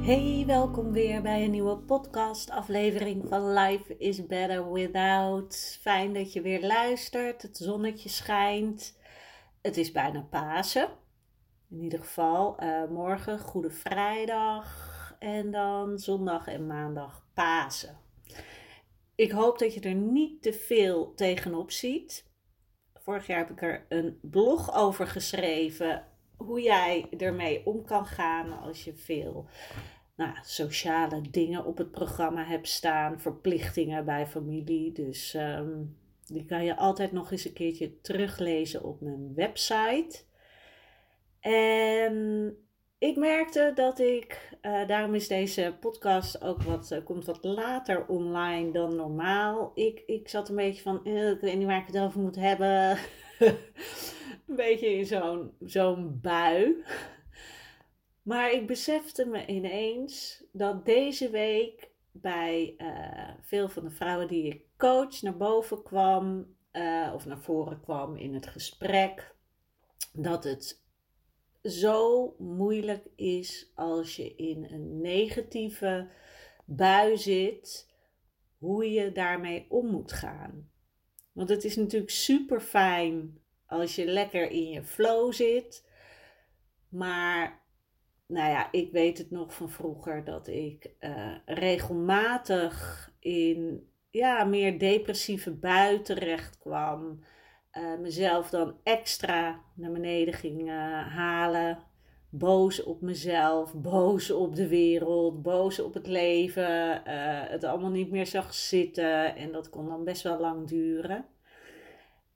Hey, welkom weer bij een nieuwe podcast aflevering van Life is Better Without. Fijn dat je weer luistert. Het zonnetje schijnt. Het is bijna Pasen. In ieder geval uh, morgen Goede Vrijdag en dan zondag en maandag Pasen. Ik hoop dat je er niet te veel tegenop ziet. Vorig jaar heb ik er een blog over geschreven hoe jij ermee om kan gaan als je veel nou, sociale dingen op het programma hebt staan, verplichtingen bij familie. Dus ehm, die kan je altijd nog eens een keertje teruglezen op mijn website. En ik merkte dat ik, uh, daarom is deze podcast ook wat, uh, komt wat later online dan normaal. Ik, ik zat een beetje van, uh, ik weet niet waar ik het over moet hebben. een beetje in zo'n zo'n bui. Maar ik besefte me ineens dat deze week bij veel van de vrouwen die ik coach naar boven kwam, of naar voren kwam in het gesprek, dat het zo moeilijk is als je in een negatieve bui zit, hoe je daarmee om moet gaan. Want het is natuurlijk super fijn als je lekker in je flow zit. Maar, nou ja, ik weet het nog van vroeger dat ik uh, regelmatig in ja, meer depressieve bui terecht kwam. Uh, mezelf dan extra naar beneden ging uh, halen. Boos op mezelf, boos op de wereld, boos op het leven. Het allemaal niet meer zag zitten en dat kon dan best wel lang duren.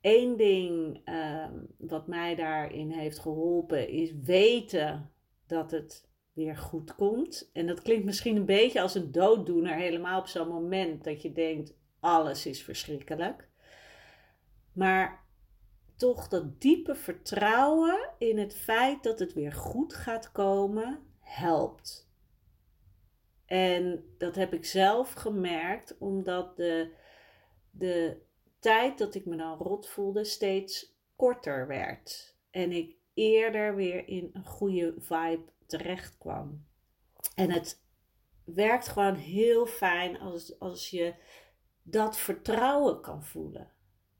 Eén ding ehm, wat mij daarin heeft geholpen is weten dat het weer goed komt. En dat klinkt misschien een beetje als een dooddoener, helemaal op zo'n moment dat je denkt: alles is verschrikkelijk. Maar toch dat diepe vertrouwen in het feit dat het weer goed gaat komen helpt. En dat heb ik zelf gemerkt, omdat de, de tijd dat ik me dan rot voelde steeds korter werd. En ik eerder weer in een goede vibe terecht kwam. En het werkt gewoon heel fijn als, als je dat vertrouwen kan voelen.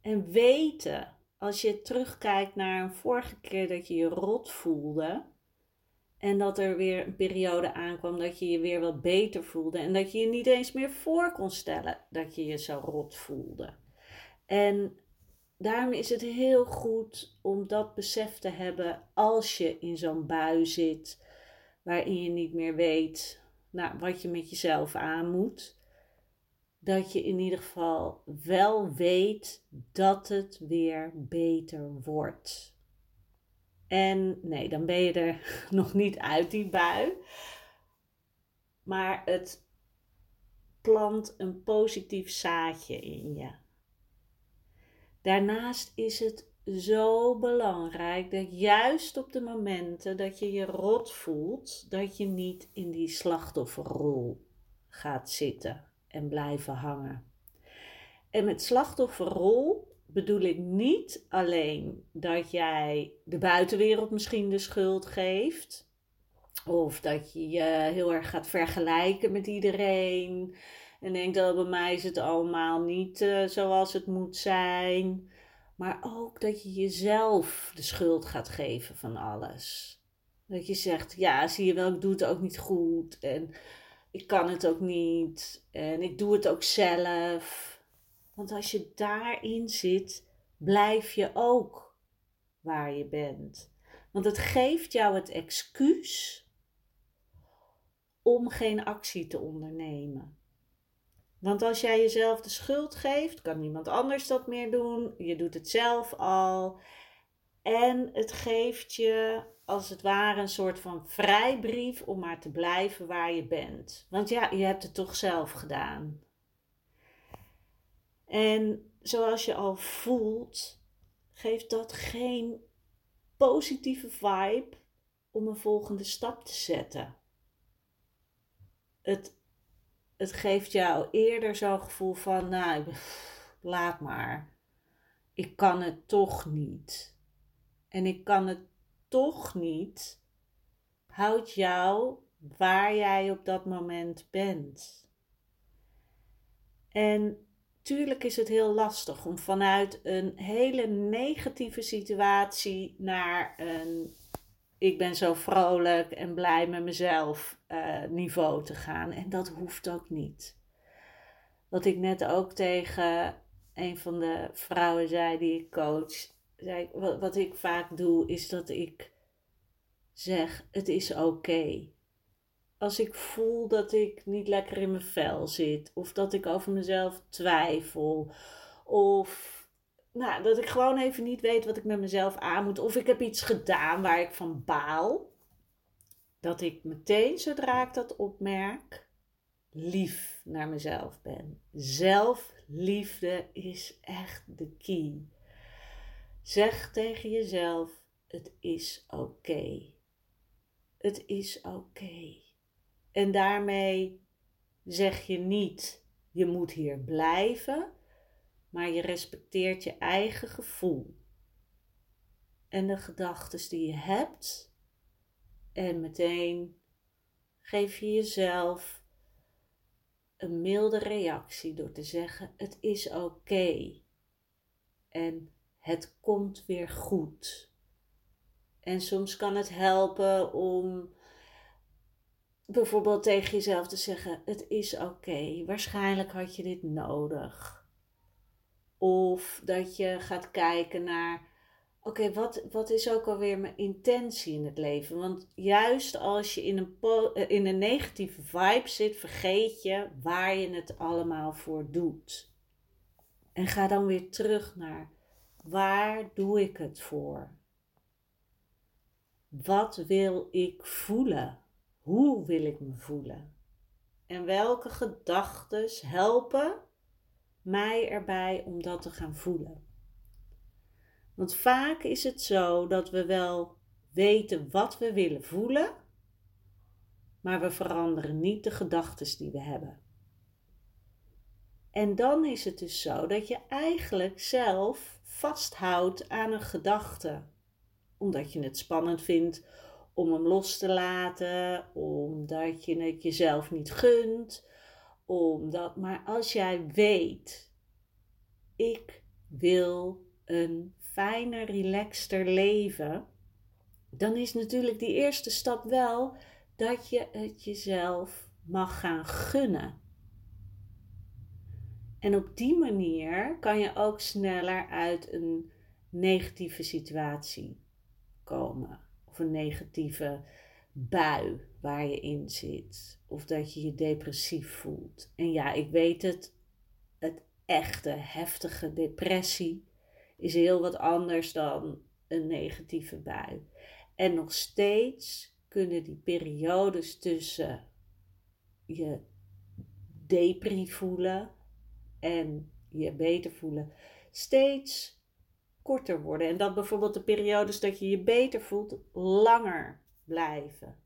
En weten als je terugkijkt naar een vorige keer dat je je rot voelde. En dat er weer een periode aankwam dat je je weer wat beter voelde. En dat je je niet eens meer voor kon stellen dat je je zo rot voelde. En daarom is het heel goed om dat besef te hebben als je in zo'n bui zit. Waarin je niet meer weet nou, wat je met jezelf aan moet dat je in ieder geval wel weet dat het weer beter wordt. En nee, dan ben je er nog niet uit die bui. Maar het plant een positief zaadje in je. Daarnaast is het zo belangrijk dat juist op de momenten dat je je rot voelt, dat je niet in die slachtofferrol gaat zitten en blijven hangen. En met slachtofferrol bedoel ik niet alleen dat jij de buitenwereld misschien de schuld geeft. Of dat je je heel erg gaat vergelijken met iedereen. En denkt dat bij mij is het allemaal niet uh, zoals het moet zijn. Maar ook dat je jezelf de schuld gaat geven van alles. Dat je zegt, ja, zie je wel, ik doe het ook niet goed. En ik kan het ook niet en ik doe het ook zelf. Want als je daarin zit, blijf je ook waar je bent. Want het geeft jou het excuus om geen actie te ondernemen. Want als jij jezelf de schuld geeft, kan niemand anders dat meer doen. Je doet het zelf al. En het geeft je als het ware een soort van vrijbrief om maar te blijven waar je bent. Want ja, je hebt het toch zelf gedaan. En zoals je al voelt, geeft dat geen positieve vibe om een volgende stap te zetten. Het, het geeft jou eerder zo'n gevoel van, nou, laat maar. Ik kan het toch niet. En ik kan het toch niet. Houd jou waar jij op dat moment bent. En tuurlijk is het heel lastig om vanuit een hele negatieve situatie naar een ik ben zo vrolijk en blij met mezelf uh, niveau te gaan. En dat hoeft ook niet. Wat ik net ook tegen een van de vrouwen zei die ik coach, zei, wat ik vaak doe, is dat ik zeg: Het is oké. Als ik voel dat ik niet lekker in mijn vel zit, of dat ik over mezelf twijfel, of nou, dat ik gewoon even niet weet wat ik met mezelf aan moet. Of ik heb iets gedaan waar ik van baal. Dat ik meteen, zodra ik dat opmerk, lief naar mezelf ben. Zelfliefde is echt de key. Zeg tegen jezelf: het is oké. Het is oké. En daarmee zeg je niet: je moet hier blijven maar je respecteert je eigen gevoel en de gedachten die je hebt. En meteen geef je jezelf een milde reactie door te zeggen: Het is oké. En het komt weer goed. En soms kan het helpen om bijvoorbeeld tegen jezelf te zeggen: Het is oké. Waarschijnlijk had je dit nodig. Of dat je gaat kijken naar, oké, wat, wat is ook alweer mijn intentie in het leven? Want juist als je in een, eh, in een negatieve vibe zit, vergeet je waar je het allemaal voor doet. En ga dan weer terug naar, waar doe ik het voor? Wat wil ik voelen? Hoe wil ik me voelen? En welke gedachten helpen mij erbij om dat te gaan voelen. Want vaak is het zo dat we wel weten wat we willen voelen, maar we veranderen niet de gedachten die we hebben. En dan is het dus zo dat je eigenlijk zelf vasthoudt aan een gedachte, omdat je het spannend vindt om hem los te laten, omdat je het jezelf niet gunt, omdat, maar als jij weet, ik wil een fijner, relaxter leven, dan is natuurlijk die eerste stap wel dat je het jezelf mag gaan gunnen. En op die manier kan je ook sneller uit een negatieve situatie komen. Of een negatieve bui waar je in zit. Of dat je je depressief voelt. En ja, ik weet het, het echte heftige depressie is heel wat anders dan een negatieve bui. En nog steeds kunnen die periodes tussen je depri voelen en je beter voelen steeds korter worden. En dat bijvoorbeeld de periodes dat je je beter voelt langer blijven.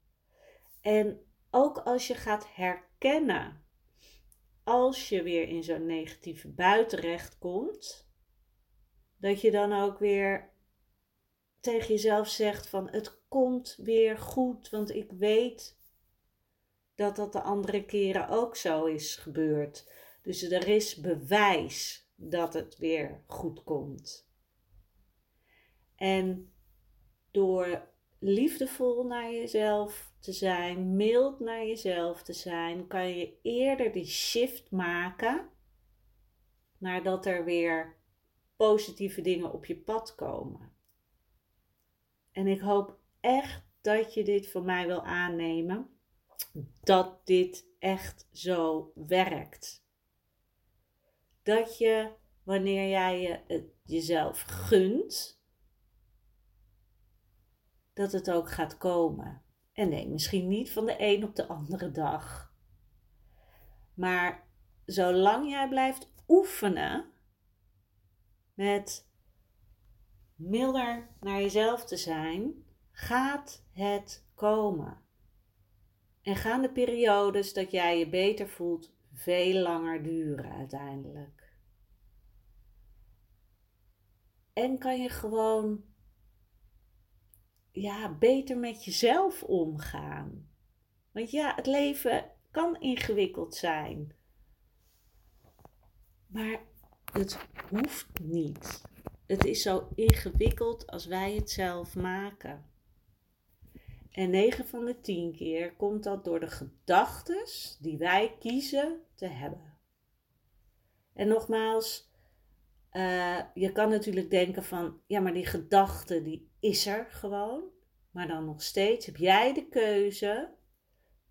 En ook als je gaat herkennen, als je weer in zo'n negatieve bui terecht komt, dat je dan ook weer tegen jezelf zegt van het komt weer goed, want ik weet dat dat de andere keren ook zo is gebeurd. Dus er is bewijs dat het weer goed komt. En door liefdevol naar jezelf te zijn, mild naar jezelf te zijn, kan je eerder die shift maken naar dat er weer positieve dingen op je pad komen. En ik hoop echt dat je dit van mij wil aannemen. Dat dit echt zo werkt. Dat je, wanneer jij je het jezelf gunt, dat het ook gaat komen. En nee, misschien niet van de een op de andere dag. Maar zolang jij blijft oefenen met milder naar jezelf te zijn, gaat het komen. En gaan de periodes dat jij je beter voelt veel langer duren uiteindelijk. En kan je gewoon ja, beter met jezelf omgaan. Want ja, het leven kan ingewikkeld zijn. Maar het hoeft niet. Het is zo ingewikkeld als wij het zelf maken. En 9 van de 10 keer komt dat door de gedachten die wij kiezen te hebben. En nogmaals, uh, je kan natuurlijk denken van, ja, maar die gedachte die is er gewoon. Maar dan nog steeds heb jij de keuze,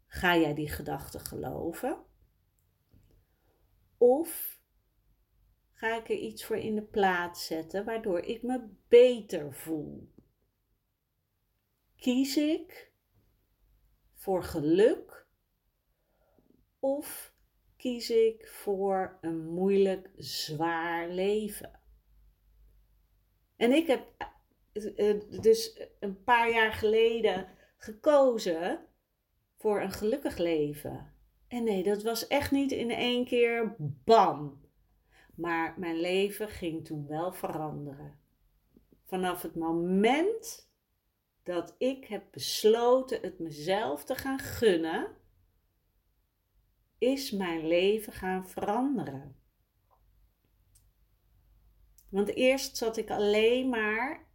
ga jij die gedachte geloven? Of ga ik er iets voor in de plaats zetten waardoor ik me beter voel? Kies ik voor geluk of kies ik voor een moeilijk, zwaar leven? En ik heb dus een paar jaar geleden gekozen voor een gelukkig leven. En nee, dat was echt niet in één keer bam. Maar mijn leven ging toen wel veranderen. Vanaf het moment dat ik heb besloten het mezelf te gaan gunnen, is mijn leven gaan veranderen. Want eerst zat ik alleen maar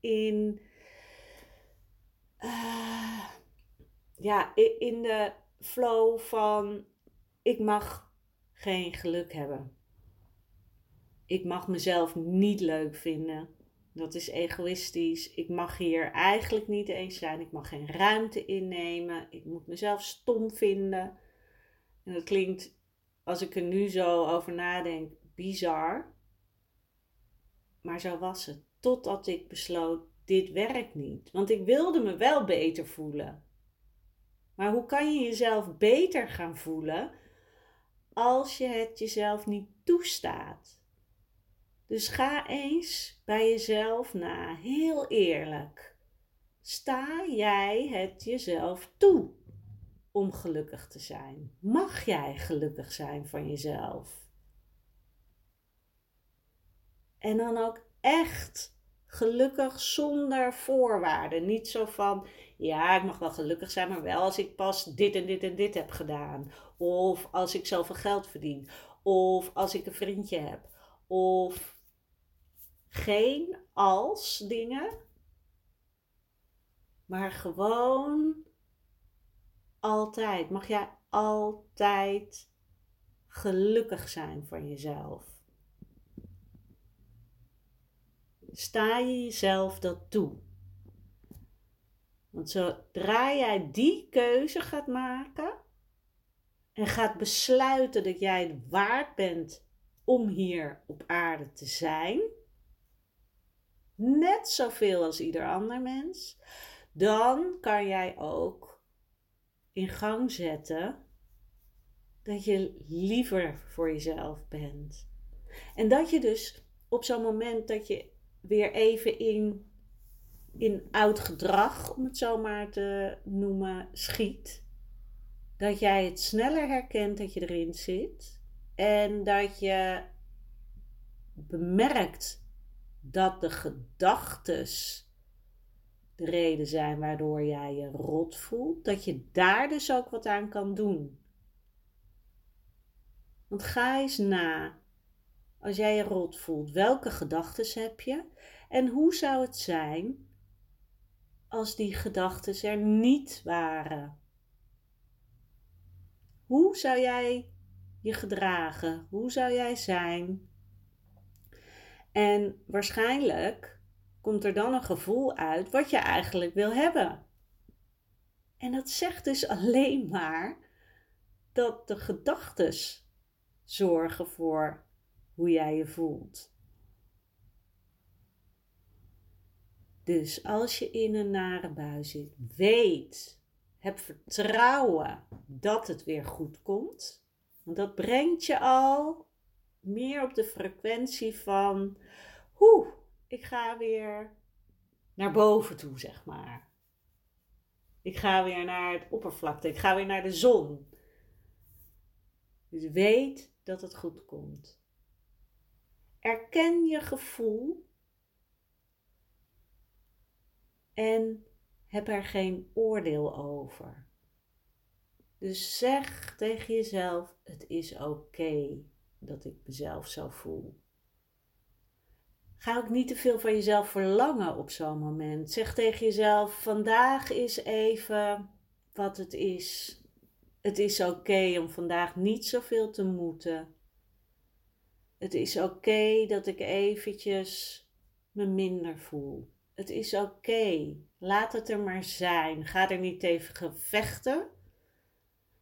in, uh, ja, in de flow van ik mag geen geluk hebben. Ik mag mezelf niet leuk vinden. Dat is egoïstisch. Ik mag hier eigenlijk niet eens zijn. Ik mag geen ruimte innemen. Ik moet mezelf stom vinden. En dat klinkt, als ik er nu zo over nadenk, bizar. Maar zo was het. Totdat ik besloot, dit werkt niet. Want ik wilde me wel beter voelen. Maar hoe kan je jezelf beter gaan voelen als je het jezelf niet toestaat? Dus ga eens bij jezelf na, heel eerlijk. Sta jij het jezelf toe om gelukkig te zijn? Mag jij gelukkig zijn van jezelf? En dan ook echt gelukkig zonder voorwaarden. Niet zo van, ja, ik mag wel gelukkig zijn, maar wel als ik pas dit en dit en dit heb gedaan. Of als ik zoveel geld verdien. Of als ik een vriendje heb. Of geen als dingen. Maar gewoon altijd. Mag jij altijd gelukkig zijn van jezelf. Sta je jezelf dat toe. Want zodra jij die keuze gaat maken en gaat besluiten dat jij het waard bent om hier op aarde te zijn, net zoveel als ieder ander mens, dan kan jij ook in gang zetten dat je liever voor jezelf bent. En dat je dus op zo'n moment dat je weer even in, in oud gedrag, om het zo maar te noemen, schiet. Dat jij het sneller herkent dat je erin zit. En dat je bemerkt dat de gedachtes de reden zijn waardoor jij je rot voelt. Dat je daar dus ook wat aan kan doen. Want ga eens na als jij je rot voelt, welke gedachten heb je? En hoe zou het zijn als die gedachten er niet waren? Hoe zou jij je gedragen? Hoe zou jij zijn? En waarschijnlijk komt er dan een gevoel uit wat je eigenlijk wil hebben. En dat zegt dus alleen maar dat de gedachten zorgen voor hoe jij je voelt. Dus als je in een nare bui zit, weet, heb vertrouwen dat het weer goed komt. Want dat brengt je al meer op de frequentie van, hoe, ik ga weer naar boven toe, zeg maar. Ik ga weer naar het oppervlakte, ik ga weer naar de zon. Dus weet dat het goed komt. Erken je gevoel en heb er geen oordeel over. Dus zeg tegen jezelf: het is oké dat ik mezelf zo voel. Ga ook niet te veel van jezelf verlangen op zo'n moment. Zeg tegen jezelf: vandaag is even wat het is. Het is oké om vandaag niet zoveel te moeten. Het is oké dat ik eventjes me minder voel. Het is oké. Laat het er maar zijn. Ga er niet tegen gevechten,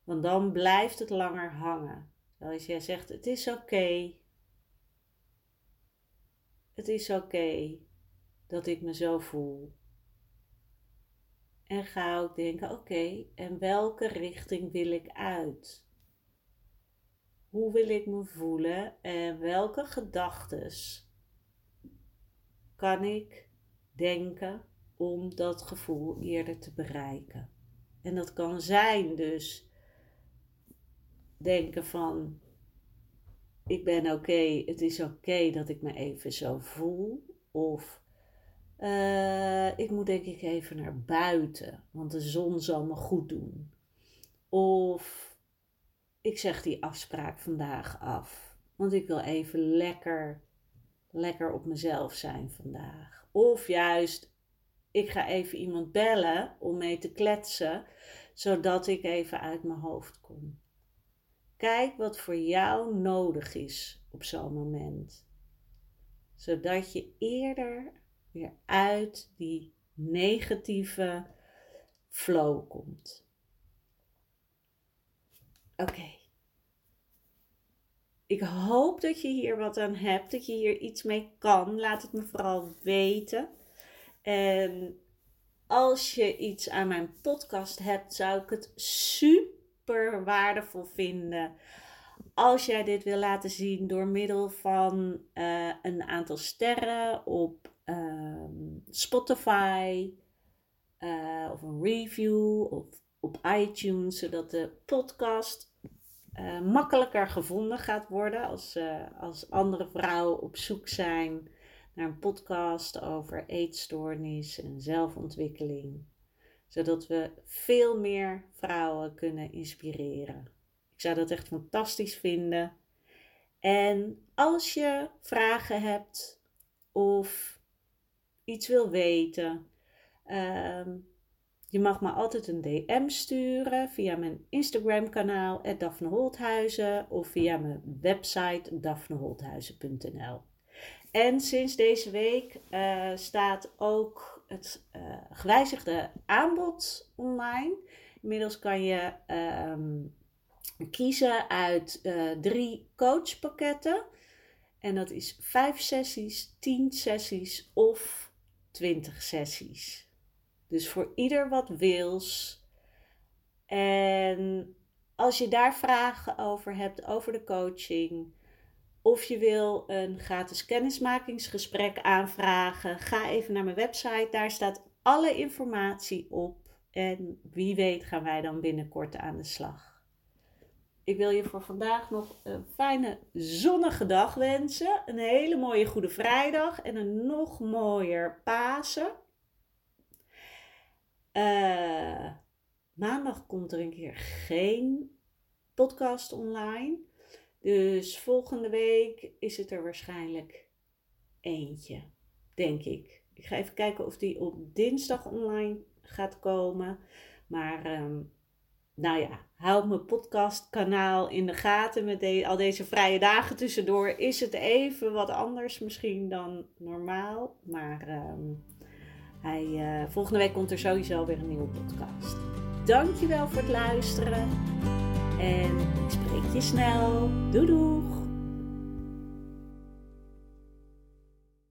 want dan blijft het langer hangen. Als jij zegt: Het is oké. Het is oké dat ik me zo voel. En ga ook denken: oké, en welke richting wil ik uit? Hoe wil ik me voelen en welke gedachten kan ik denken om dat gevoel eerder te bereiken? En dat kan zijn dus denken van ik ben oké, het is oké dat ik me even zo voel. Of uh, ik moet denk ik even naar buiten, want de zon zal me goed doen. Of ik zeg die afspraak vandaag af, want ik wil even lekker, lekker op mezelf zijn vandaag. Of juist, ik ga even iemand bellen om mee te kletsen, zodat ik even uit mijn hoofd kom. Kijk wat voor jou nodig is op zo'n moment. Zodat je eerder weer uit die negatieve flow komt. Oké. Ik hoop dat je hier wat aan hebt, dat je hier iets mee kan. Laat het me vooral weten. En als je iets aan mijn podcast hebt, zou ik het super waardevol vinden als jij dit wil laten zien door middel van uh, een aantal sterren op um, Spotify uh, of een review of op iTunes, zodat de podcast uh, makkelijker gevonden gaat worden als, uh, als andere vrouwen op zoek zijn naar een podcast over eetstoornis en zelfontwikkeling, zodat we veel meer vrouwen kunnen inspireren. Ik zou dat echt fantastisch vinden. En als je vragen hebt of iets wil weten. Ehm, je mag me altijd een DM sturen via mijn Instagram kanaal Daphne Holthuizen of via mijn website daphneholthuizen.nl. En sinds deze week uh, staat ook het uh, gewijzigde aanbod online. Inmiddels kan je um, kiezen uit uh, drie coachpakketten. En dat is vijf sessies, tien sessies of 20 sessies. Dus voor ieder wat wils. En als je daar vragen over hebt, over de coaching, of je wil een gratis kennismakingsgesprek aanvragen, ga even naar mijn website. Daar staat alle informatie op. En wie weet gaan wij dan binnenkort aan de slag. Ik wil je voor vandaag nog een fijne zonnige dag wensen. Een hele mooie Goede Vrijdag en een nog mooier Pasen. Uh, maandag komt er een keer geen podcast online. Dus volgende week is het er waarschijnlijk eentje, denk ik. Ik ga even kijken of die op dinsdag online gaat komen. Maar um, nou ja, hou mijn podcastkanaal in de gaten met al deze vrije dagen tussendoor. Is het even wat anders misschien dan normaal. Maar ehm, uh, volgende week komt er sowieso weer een nieuwe podcast. Dankjewel voor het luisteren. En ik spreek je snel. Doei doeg!